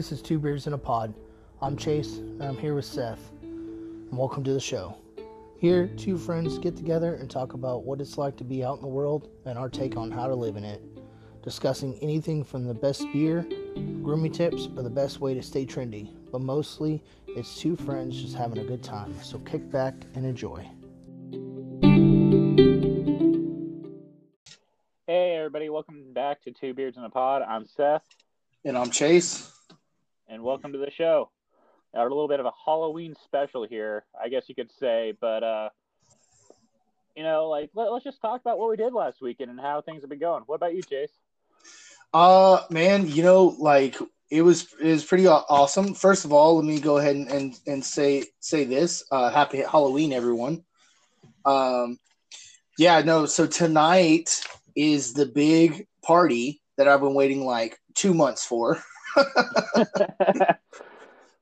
This is Two Beers in a Pod. I'm Chase, and I'm here with Seth. And welcome to the show. Here, two friends get together and talk about what it's like to be out in the world and our take on how to live in it. Discussing anything from the best beer, grooming tips, or the best way to stay trendy. But mostly, it's two friends just having a good time. So kick back and enjoy. Hey everybody, welcome back to Two Beards in a Pod. I'm Seth, And I'm Chase. And welcome to the show. A little bit of a Halloween special here, I guess you could say, but uh, you know, like let, us just talk about what we did last weekend and how things have been going. What about you, Chase? Uh, man, you know, like it was it was pretty awesome. First of all, let me go ahead and and, and say say this. Uh, happy Halloween, everyone. Um, yeah, no. So tonight is the big party that I've been waiting like two months for.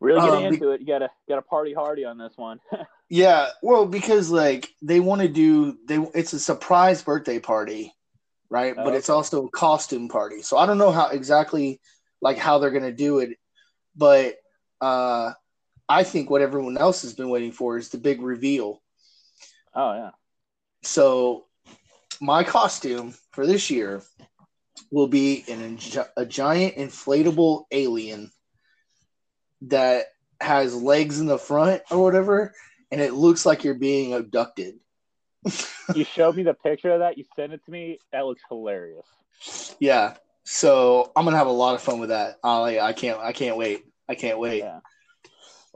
really getting Um, into it, you gotta gotta party hardy on this one. Yeah, well, because like they want to do they it's a surprise birthday party, right? Oh, but it's also a costume party. So I don't know how exactly like how they're gonna do it, but uh I think what everyone else has been waiting for is the big reveal. oh yeah, So my costume for this year will be an a giant inflatable alien that has legs in the front or whatever, and it looks like you're being abducted. you showed me the picture of that. You sent it to me. That looks hilarious. Yeah. So I'm gonna have a lot of fun with that. I I can't I can't wait. I can't wait. Yeah.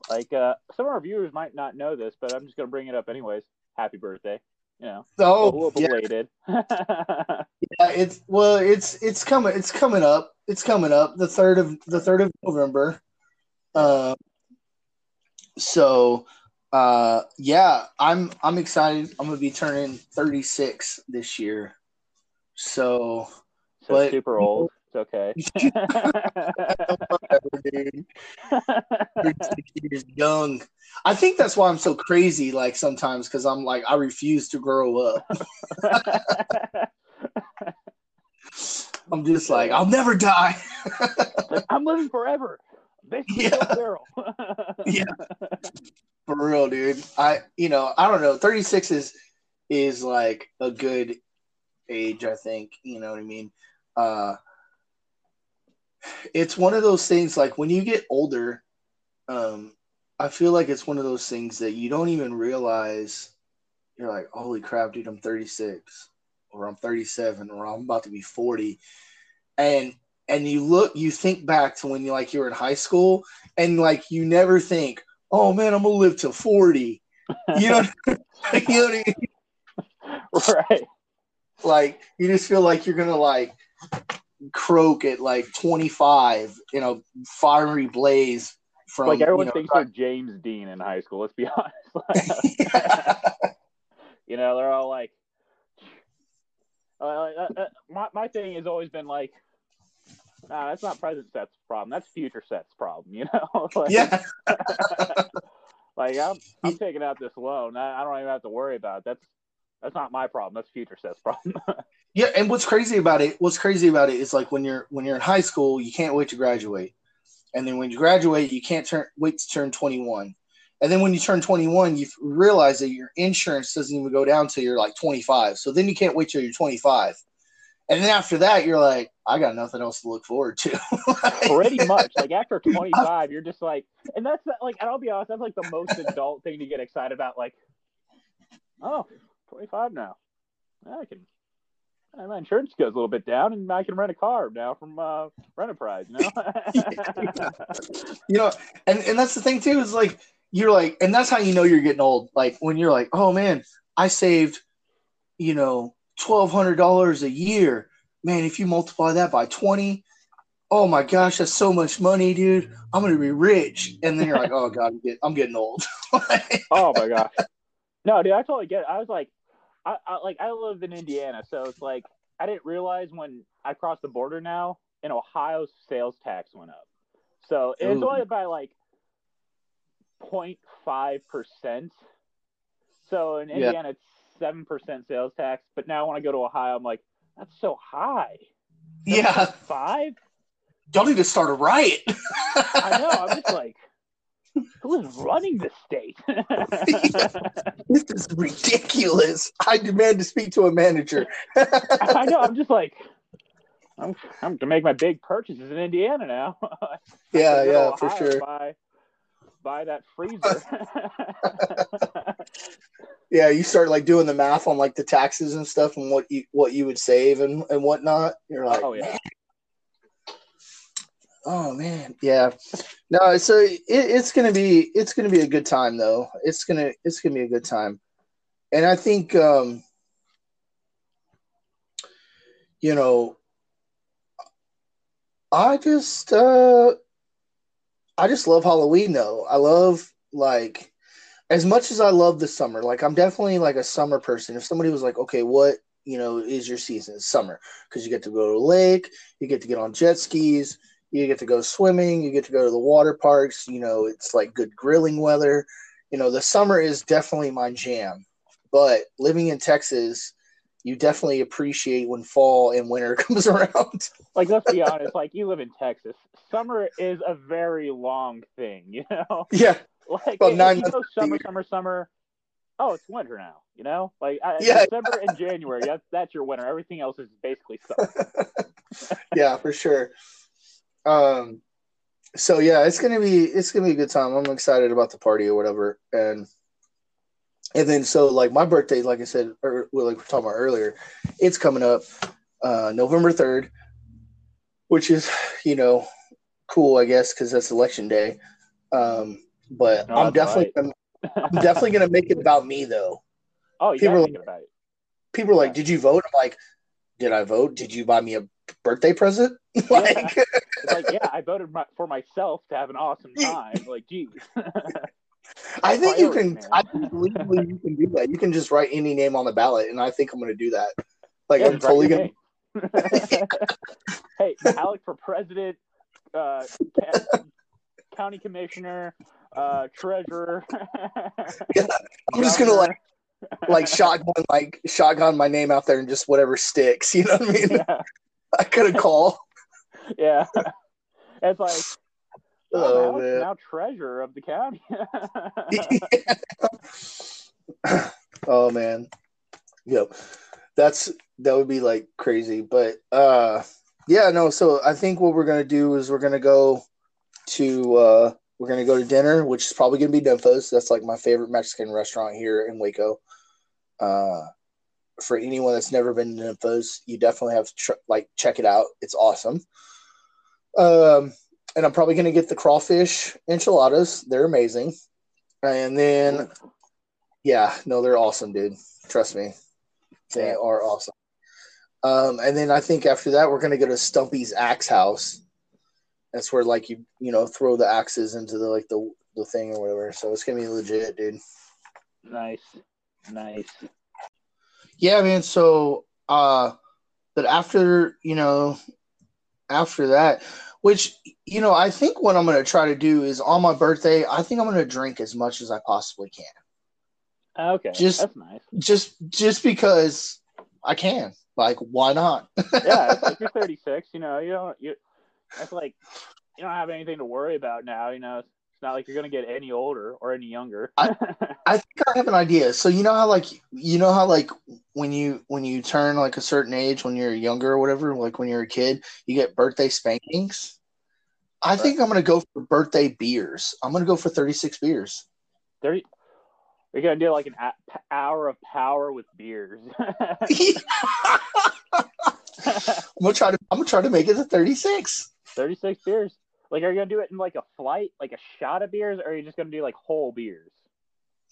Like uh, some of our viewers might not know this, but I'm just gonna bring it up anyways. Happy birthday! You know, a Oh little yeah, belated. yeah, it's well it's it's coming it's coming up. It's coming up the third of the third of November. Um so uh yeah, I'm I'm excited. I'm gonna be turning 36 this year. So so But- super old. It's okay. whatever, dude. 36 years young. I think that's why I'm so crazy, like sometimes, because I'm like, I refuse to grow up. I'm just like, I'll never die. Like, I'm living forever. Basically, Yeah. barrel. Yeah. For real, dude. I, you know, I don't know. 36 is is like a good age, I think. You know what I mean? Uh it's one of those things like when you get older, um, I feel like it's one of those things that you don't even realize you're like, holy crap, dude, I'm 36 or I'm 37 or I'm about to be 40. And and you look you think back to when you like you were in high school and like you never think, oh man, I'm gonna live to 40. You know, you know what I mean? right. Like you just feel like you're gonna like croak at like 25 in a fiery blaze from like everyone you know, thinks they're James Dean in high school. Let's be honest. you know, they're all like, uh, uh, uh, my my thing has always been like, nah, that's not present Seth's problem. That's future Seth's problem. You know, like, yeah, like I'm I'm taking out this loan. I, I don't even have to worry about it. That's that's not my problem. That's future Seth's problem. yeah. And what's crazy about it? What's crazy about it is like when you're when you're in high school, you can't wait to graduate, and then when you graduate, you can't turn wait to turn 21, and then when you turn 21, you realize that your insurance doesn't even go down till you're like 25. So then you can't wait till you're 25, and then after that, you're like, I got nothing else to look forward to. Pretty much. Like after 25, you're just like, and that's like, and I'll be honest, that's like the most adult thing to get excited about. Like, oh, 25 now. I can. My insurance goes a little bit down, and I can rent a car now from uh, Enterprise. You know, you know, and, and that's the thing too, is like you're like, and that's how you know you're getting old. Like when you're like, oh man, I saved, you know, twelve hundred dollars a year. Man, if you multiply that by twenty, oh my gosh, that's so much money, dude. I'm gonna be rich. And then you're like, oh god, I'm, get, I'm getting old. oh my gosh. No, dude, I totally get. It. I was like, I, I like I live in Indiana, so it's like I didn't realize when I crossed the border now in Ohio, sales tax went up. So it was only by like 0.5 percent. So in Yeah. Indiana, it's seven percent sales tax. But now when I go to Ohio, I'm like, that's so high. yeah, Five. y'all need to start a riot. I know. I'm just like, who is running the state? this is ridiculous. I demand to speak to a manager. I know. I'm just like, I'm, I'm to make my big purchases in Indiana now. yeah, yeah, for sure. Buy, buy that freezer. yeah, you start like doing the math on like the taxes and stuff and what you what you would save and and whatnot. You're like, oh yeah. Oh man, yeah. No, so it, it's gonna be it's gonna be a good time though. It's gonna it's gonna be a good time, and I think um, you know, I just uh, I just love Halloween though. I love like as much as I love the summer. Like I'm definitely like a summer person. If somebody was like, okay, what you know is your season? Summer because you get to go to a lake, you get to get on jet skis you get to go swimming, you get to go to the water parks, you know, it's like good grilling weather. You know, the summer is definitely my jam. But living in Texas, you definitely appreciate when fall and winter comes around. like let's be honest, like you live in Texas. Summer is a very long thing, you know? Yeah. Like nine you go summer, summer, summer. Oh, it's winter now. You know, like yeah, December and January. That's that's your winter. Everything else is basically summer. yeah, for sure. Um, so yeah, it's gonna be it's gonna be a good time. I'm excited about the party or whatever, and and then so like my birthday, like I said, or well, like we are talking about earlier, it's coming up uh, November third, which is you know cool, I guess, because that's election day. Um, but no, I'm definitely right. I'm, I'm definitely gonna make it about me though. Oh, people are like, people are like, "Did you vote?" I'm like, "Did I vote? Did you buy me a birthday present?" like, yeah. like, yeah, I voted my, for myself to have an awesome time. Like, geez. I think you can. Man. I think legally you can do that. You can just write any name on the ballot, and I think I'm going to do that. Like, yeah, I'm totally going. to... hey, Alec for president, uh, county commissioner, uh, treasurer. yeah, I'm just gonna like like shotgun like shotgun my name out there and just whatever sticks. You know what I mean? Yeah. I could have called yeah. It's like oh, man. now treasurer of the county. oh man. Yep. That's that would be like crazy. But uh yeah, no, so I think what we're gonna do is we're gonna go to uh we're gonna go to dinner, which is probably gonna be Denfo's. That's like my favorite Mexican restaurant here in Waco. Uh for anyone that's never been to Denfo's, you definitely have to tr- like check it out. It's awesome. Um, and I'm probably going to get the crawfish enchiladas. They're amazing. And then, yeah, no, they're awesome, dude. Trust me, they are awesome. Um, and then I think after that, we're going to go to Stumpy's Axe House. That's where like you you know throw the axes into the like the the thing or whatever. So it's gonna be legit, dude. Nice, nice. Yeah, man. So, uh, but after you know after that, which you know, I think what I'm going to try to do is on my birthday. I think I'm going to drink as much as I possibly can. Okay, just that's nice. Just just because I can. Like, why not? yeah, like you're 36. You know, you don't. You. It's like you don't have anything to worry about now. You know, not like you're gonna get any older or any younger. I, I think I have an idea. So you know how like you know how like when you when you turn like a certain age when you're younger or whatever, like when you're a kid, you get birthday spankings. I right. think I'm gonna go for birthday beers. I'm gonna go for 36 beers. 30 You're gonna do like an hour of power with beers. I'm gonna try to I'm gonna try to make it to 36. 36 beers. Like, are you gonna do it in like a flight, like a shot of beers, or are you just gonna do like whole beers?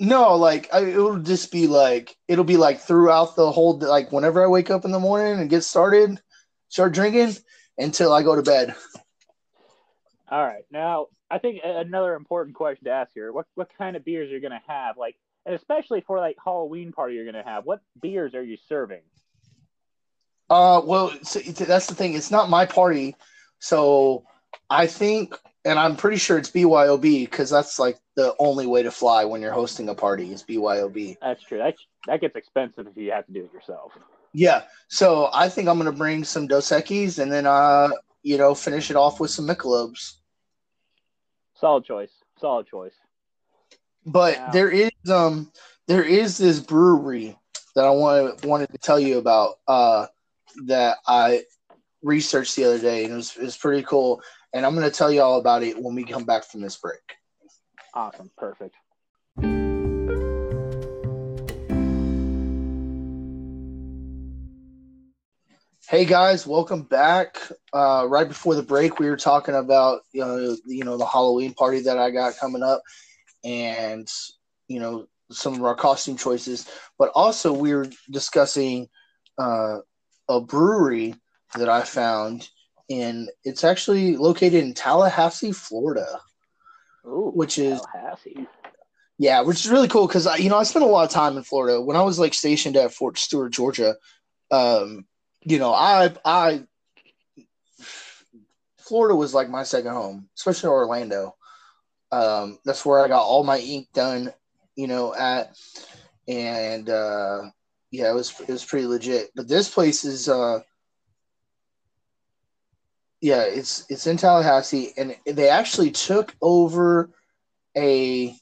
No, like I, it'll just be like it'll be like throughout the whole like whenever I wake up in the morning and get started, start drinking until I go to bed. All right, now I think another important question to ask here: what what kind of beers are you gonna have? Like, and especially for like Halloween party you're gonna have, what beers are you serving? Uh, well, so that's the thing. It's not my party, so I think, and I'm pretty sure it's BYOB because that's like the only way to fly when you're hosting a party is BYOB. That's true. That that gets expensive if you have to do it yourself. Yeah. So I think I'm gonna bring some Dos Equis, and then uh, you know, finish it off with some Michelobs. Solid choice. Solid choice. But Wow. there is um there is this brewery that I wanted wanted to tell you about uh that I researched the other day and it was, it was pretty cool and I'm going to tell you all about it when we come back from this break. Awesome. Perfect. Hey guys, welcome back. Uh, right before the break, we were talking about you know, you know the Halloween party that I got coming up, and you know some of our costume choices. But also, we were discussing uh, a brewery that I found, and it's actually located in Tallahassee, Florida. Ooh, Which is- Tallahassee. Yeah, which is really cool because I, you know, I spent a lot of time in Florida when I was like stationed at Fort Stewart, Georgia. Um, you know, I, I, Florida was like my second home, especially Orlando. Um, that's where I got all my ink done, you know, at, and uh, yeah, it was it was pretty legit. But this place is, uh, yeah, it's it's in Tallahassee, and they actually took over a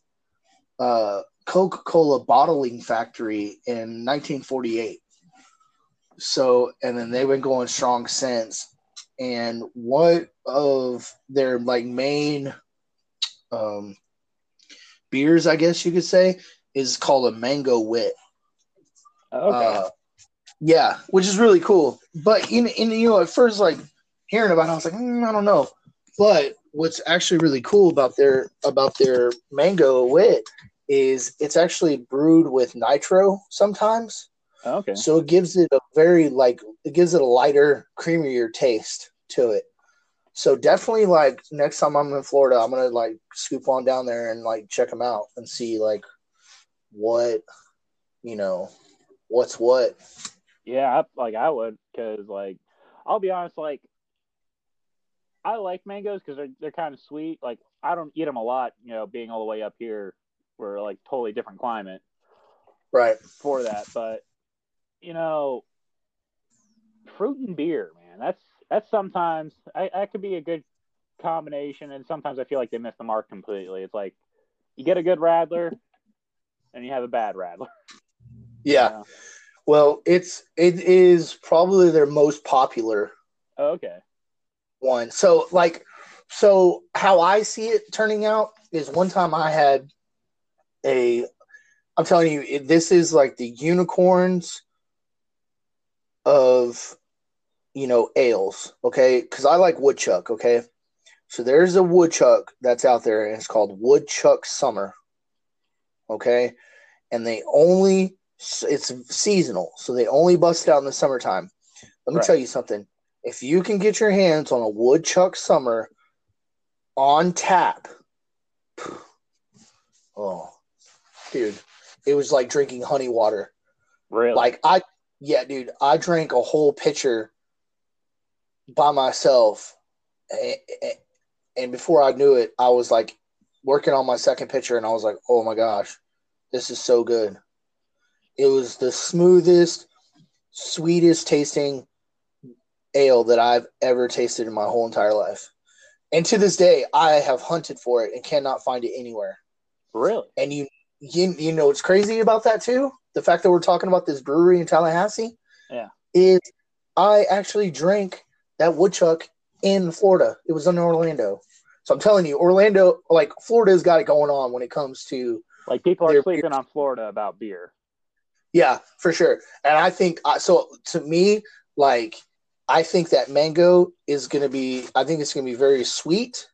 uh, Coca Cola bottling factory in 1948. So, and then they've been going strong since. And what of their like main um, beers, I guess you could say, is called a mango wit. Okay. Uh, yeah, which is really cool. But in, in you know, at first, like hearing about it, I was like, mm, I don't know. But what's actually really cool about their about their mango wit is it's actually brewed with nitro sometimes, okay. so it gives it a very like it gives it a lighter, creamier taste to it. So definitely, like next time I'm in Florida, I'm gonna like scoop on down there and like check them out and see like what you know what's what. Yeah, I, like I would, because like I'll be honest, like I like mangoes because they're they're kind of sweet. Like I don't eat them a lot, you know, being all the way up here, we're like totally different climate Right. for that. But you know, fruit and beer, man, that's that's sometimes I, that could be a good combination, and sometimes I feel like they miss the mark completely. It's like you get a good radler, and you have a bad radler. Yeah. you know? Well, it's it is probably their most popular Oh, okay. One. So like so how I see it turning out is one time I had a I'm telling you this is like the unicorns of you know ales, okay? Cuz I like woodchuck, okay? So there's a woodchuck that's out there and it's called Woodchuck Summer. Okay? And they only it's seasonal, so they only bust out in the summertime. Let me Right. tell you something. If you can get your hands on a woodchuck summer on tap, oh, dude, it was like drinking honey water. Really? Like I, yeah, dude, I drank a whole pitcher by myself, a- a- and before I knew it, I was like working on my second pitcher, and I was like, oh my gosh, this is so good. It was the smoothest, sweetest tasting ale that I've ever tasted in my whole entire life. And to this day, I have hunted for it and cannot find it anywhere. really? And you, you, you know what's crazy about that too? The fact that we're talking about this brewery in Tallahassee, Yeah. is I actually drank that woodchuck in Florida. It was in Orlando. So I'm telling you, Orlando, like Florida's got it going on when it comes to Like people are sleeping on Florida about beer. Yeah, for sure. And I think uh, so. To me, like I think that mango is gonna be. I think it's gonna be very sweet,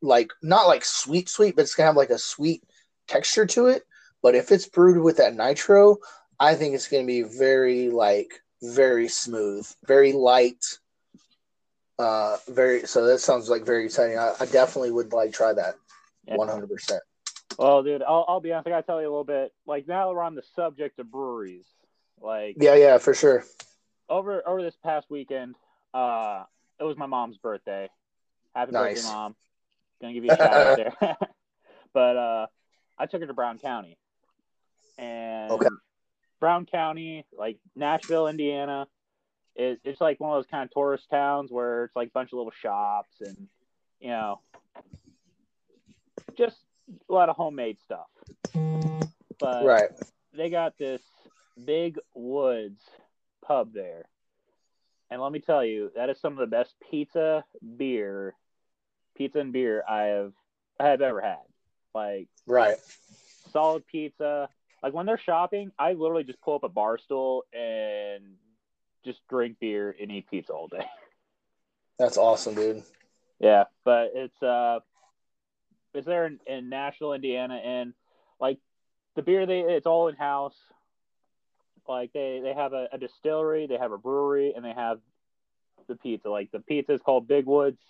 like not like sweet sweet, but it's gonna have like a sweet texture to it. But if it's brewed with that nitro, I think it's gonna be very like very smooth, very light. Uh, very. So that sounds like very exciting. I, I definitely would like try that. One hundred percent. Well, dude, I'll, I'll be honest. I gotta tell you a little bit. Like now we're on the subject of breweries. Like Yeah, yeah, for sure. Over over this past weekend, uh, it was my mom's birthday. Happy Nice. birthday, mom! Gonna give you a shout out there. but uh, I took her to Brown County, and Okay. Brown County, like Nashville, Indiana, it, it's like one of those kind of tourist towns where it's like a bunch of little shops and you know just a lot of homemade stuff. But right. they got this big woods pub there. And let me tell you, that is some of the best pizza, beer, pizza and beer I have I have ever had. Like Right. solid pizza. Like when they're shopping, I literally just pull up a bar stool and just drink beer and eat pizza all day. That's awesome, dude. Yeah, but it's uh, it's there in, in Nashville, Indiana, and like the beer they it's all in house. Like they they have a, a distillery, they have a brewery, and they have the pizza. Like the pizza is called Big Woods,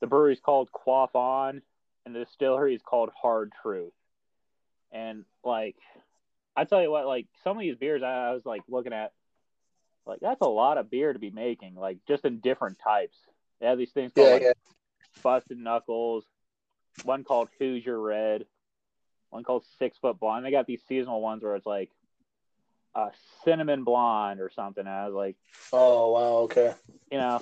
the brewery is called Quaff On, and the distillery is called Hard Truth. And like, I tell you what, like some of these beers I, I was like looking at, like that's a lot of beer to be making, like just in different types. They have these things called Yeah, like yeah. Busted Knuckles, one called Hoosier Red, one called Six Foot Blonde. They got these seasonal ones where it's like a cinnamon blonde or something. I was like, Oh wow, okay. you know,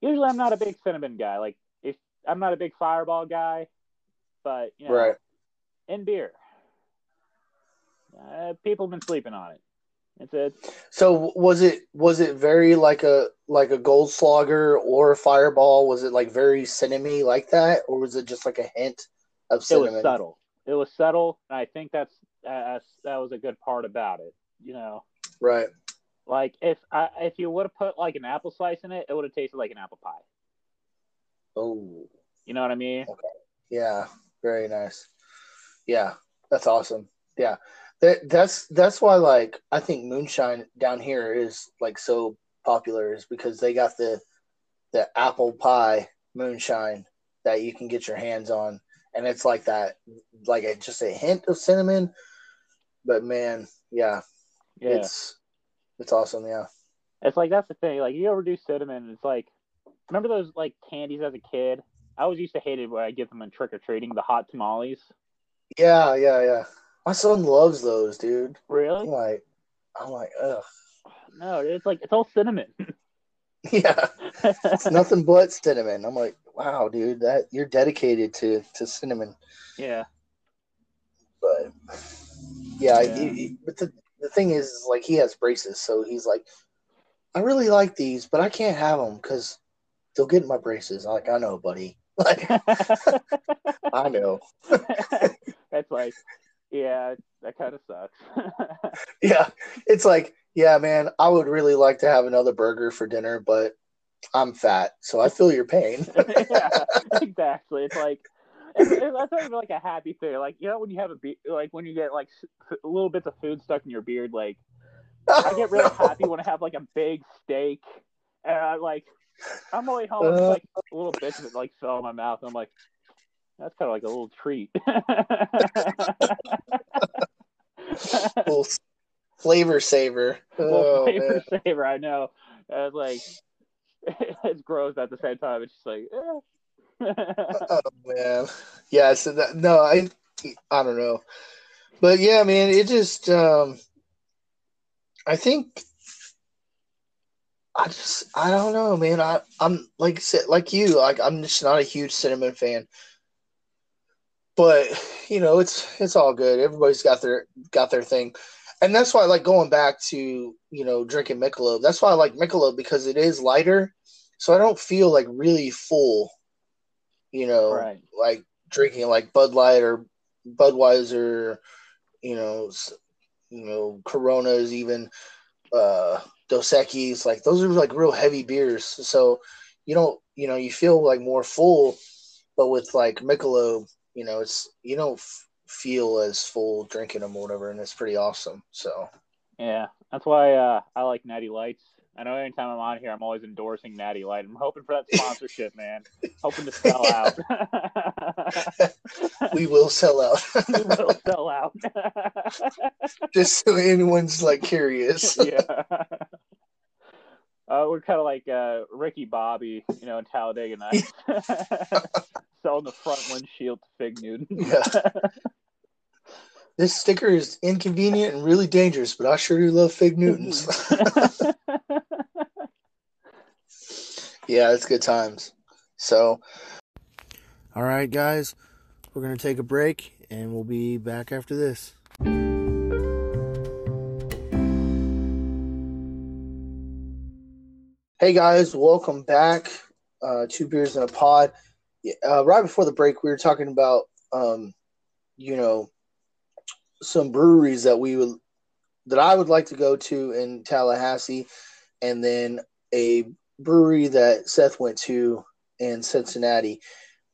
usually I'm not a big cinnamon guy. Like if I'm not a big fireball guy, but you know, Right. in beer, uh, people have been sleeping on it. It's a So was it was it very like a like a Goldschlager or a fireball? Was it like very cinnamony like that, or was it just like a hint of cinnamon? it was subtle. It was subtle, and I think that's uh, that was a good part about it. You know, Right. like if I, if you would have put like an apple slice in it, it would have tasted like an apple pie. Oh, You know what I mean? yeah. Very nice. Yeah, that's awesome. Yeah. That that's that's why like I think moonshine down here is like so popular is because they got the the apple pie moonshine that you can get your hands on and it's like that like a, just a hint of cinnamon but man yeah, Yeah, it's it's awesome yeah it's like that's the thing. Like you ever do cinnamon? It's like remember those like candies as a kid? I always used to hate it when I get them in trick or treating, the hot tamales. yeah yeah yeah my son loves those dude i'm Really? like i'm like ugh No, it's like it's all cinnamon. yeah it's nothing but cinnamon i'm like wow dude that you're dedicated to to cinnamon yeah, but yeah, Yeah. he- he- but the, the thing is, is like he has braces so he's like i really like these but i can't have them because they'll get in my braces I'm like i know buddy like i know that's like, yeah, that kind of sucks. yeah it's like yeah man i would really like to have another burger for dinner but i'm fat so i feel your pain yeah, exactly. It's like it's, it's, that's not even like a happy thing. Like you know when you have a be- like when you get like s- little bits of food stuck in your beard. Like I get really happy when I have like a big steak and I like I'm only home Uh. like little bits of it like fell in my mouth. And I'm like, that's kind of like a little treat. little flavor saver oh, flavor man. saver, I know. And like it's gross at the same time. It's just like, eh. oh man. Yeah so that no i i don't know. But yeah man it just um i think i just i don't know man. I i'm like like you like i'm just not a huge cinnamon fan. But you know it's it's all good. Everybody's got their got their thing. And that's why i like going back to you know drinking michelob. That's why i like michelob because it is lighter. So i don't feel like really full you know Right. like drinking like bud light or budweiser you know you know coronas even uh dos Equis, like those are like real heavy beers so you don't you know you feel like more full but with like michelob you know it's you don't f- feel as full drinking them or whatever and it's pretty awesome so Yeah, that's why uh, I like Natty Lights. I know anytime I'm on here, I'm always endorsing Natty Light. I'm hoping for that sponsorship, man. Hoping to sell out. we will sell out we will sell out. just so anyone's like curious yeah. Uh, we're kind of like uh, Ricky Bobby, you know, in Talladega Nights, selling the front windshield to Fig Newton. Yeah. This sticker is inconvenient and really dangerous but i sure do love fig newtons yeah, it's good times. So, all right, guys, we're gonna take a break, and we'll be back after this. Hey guys, welcome back. Uh, two beers in a pod. Uh, right before the break, we were talking about, um, you know, some breweries that we would that I would like to go to in Tallahassee, and then a brewery that Seth went to in Cincinnati.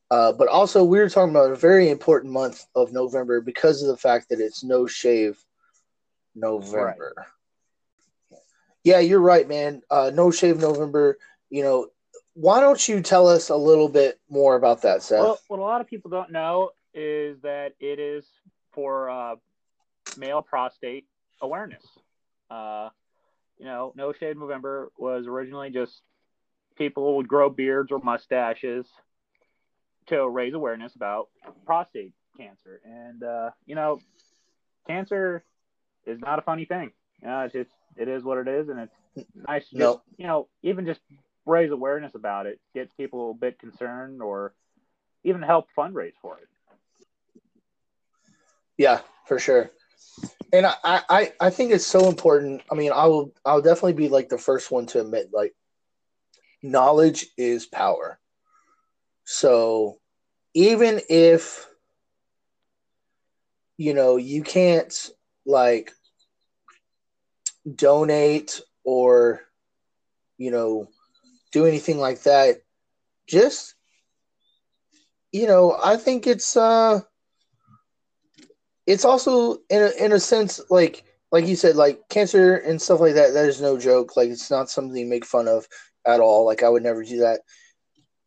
Uh, but also, we were talking about a very important month of November because of the fact that it's no shave November. Right. Yeah, you're right, man. Uh, no shave November. You know, why don't you tell us a little bit more about that, Seth? Well, what a lot of people don't know is that it is for uh, male prostate awareness. Uh, you know, No Shave November was originally just people would grow beards or mustaches to raise awareness about prostate cancer. And, uh, you know, cancer is not a funny thing. You know, it's just, it is what it is. And it's nice to just, you know, even just raise awareness about it, get people a bit concerned or even help fundraise for it. Yeah, for sure and I, I I think it's so important. I mean, I will I'll definitely be like the first one to admit like knowledge is power. So even if you know you can't like donate or you know do anything like that just you know i think it's uh it's also in a, in a sense like like you said like cancer and stuff like that that is no joke. Like it's not something you make fun of at all. Like i would never do that.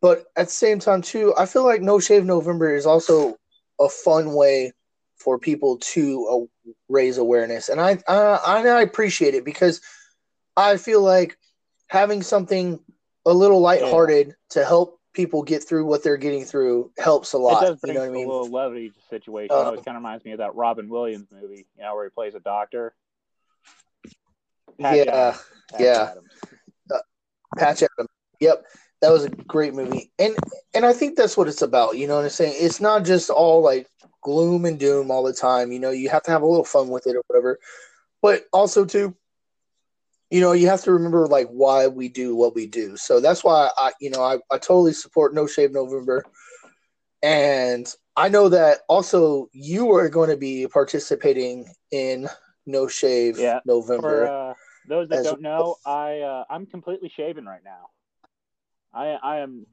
But at the same time too i feel like no shave november is also a fun way for people to uh, raise awareness. And I, I i appreciate it because i feel like having something a little lighthearted yeah. to help people get through what they're getting through helps a lot. It does bring you know what I mean? A little levity situation. Uh, it kind of reminds me of that Robin Williams movie, you know, where he plays a doctor. Patch yeah, Patch yeah. Adams. Uh, Patch Adams. Yep, that was a great movie, and and I think that's what it's about. You know what I'm saying? It's not just all like gloom and doom all the time. You know, you have to have a little fun with it or whatever. But also too, you know, you have to remember like why we do what we do. So that's why I, you know, I, I totally support No Shave November. And I know that also you are going to be participating in No Shave yeah, November. For, uh, those that don't know, I uh, I'm completely shaven right now. I I am.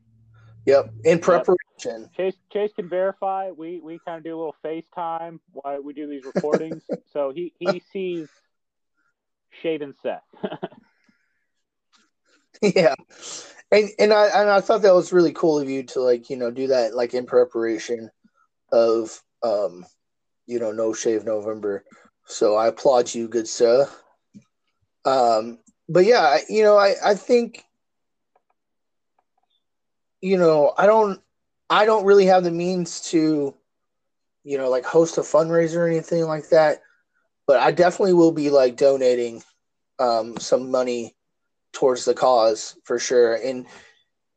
Yep, in preparation. Yep. Chase Chase can verify. We we kind of do a little FaceTime while we do these recordings, so he he sees shaven Seth. yeah, and and I and I thought that was really cool of you to like you know do that like in preparation of um you know no shave November. So I applaud you, good sir. Um, but yeah, you know I I think you know I don't I don't really have the means to you know like host a fundraiser or anything like that but I definitely will be like donating um, some money towards the cause for sure. And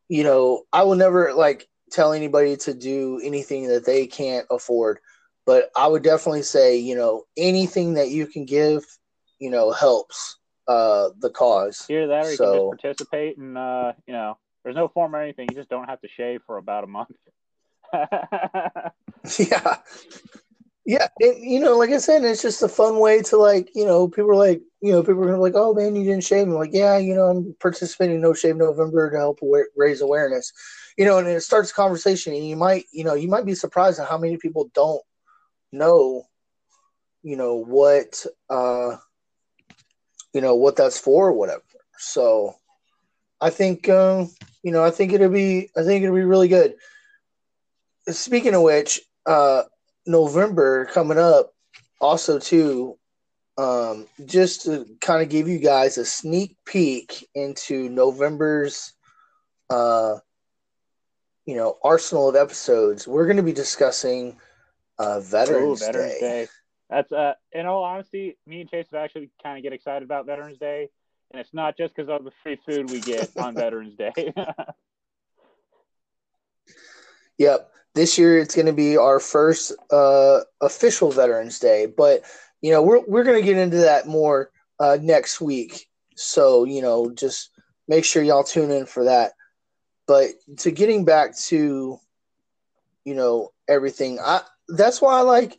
you know, I will never like tell anybody to do anything that they can't afford, but I would definitely say, you know, anything that you can give, you know, helps uh, the cause. Either that, or you so, can just participate, and uh, you know, there's no form or anything. You just don't have to shave for about a month. yeah, yeah, it, you know, like I said, it's just a fun way to like, you know, people are like, you know, people are gonna be like, oh man, you didn't shave. I'm like, yeah, you know, I'm participating in No Shave November to help raise awareness, you know, and it starts a conversation, and you might, you know, you might be surprised at how many people don't know, you know, what, uh, you know, what that's for, or whatever. So, I think, um, you know, I think it'll be, I think it'll be really good. Speaking of which, uh November coming up, also too, um, just to kind of give you guys a sneak peek into November's, uh, you know, arsenal of episodes. We're going to be discussing uh, Veterans, Ooh, Veterans Day. Day. That's uh, in all honesty, me and Chase have actually kind of get excited about Veterans Day, and it's not just because of the free food we get on Veterans Day. Yep. This year it's going to be our first uh, official Veterans Day, but you know we're we're going to get into that more uh, next week. So you know, just make sure y'all tune in for that. But to getting back to, you know, everything, I that's why I like,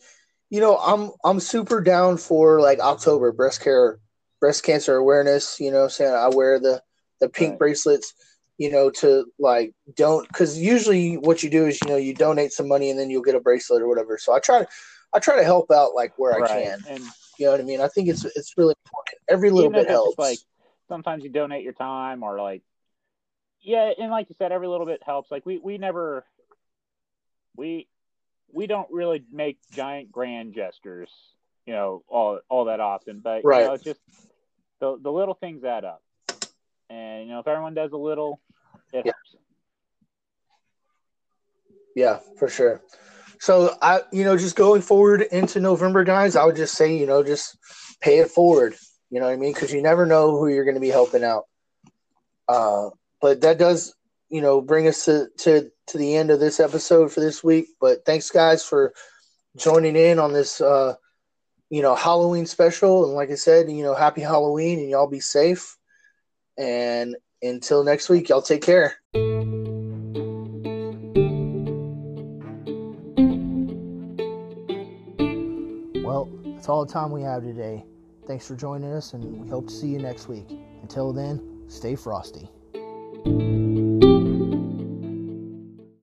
you know, I'm I'm super down for like October breast care, breast cancer awareness. You know, saying I wear the the pink Right. bracelets you know, to like don't because usually what you do is you know you donate some money and then you'll get a bracelet or whatever. So I try to I try to help out like where I can. And You know what I mean? I think it's it's really important. Every little bit helps. like sometimes you donate your time or like yeah and like you said every little bit helps like we we never we we don't really make giant grand gestures you know all all that often but Right. you know it's just the the little things add up you know if everyone does a little it Yeah. helps Yeah, for sure. So I, you know, just going forward into November, guys, I would just say, you know, just pay it forward. You know what I mean? Because you never know who you're going to be helping out. Uh, but that does, you know, bring us to to to the end of this episode for this week. But thanks, guys, for joining in on this, uh, you know, Halloween special. And like I said, you know, happy Halloween, and y'all be safe. And until next week, y'all take care. Well, that's all the time we have today. Thanks for joining us, and we hope to see you next week. Until then, stay frosty.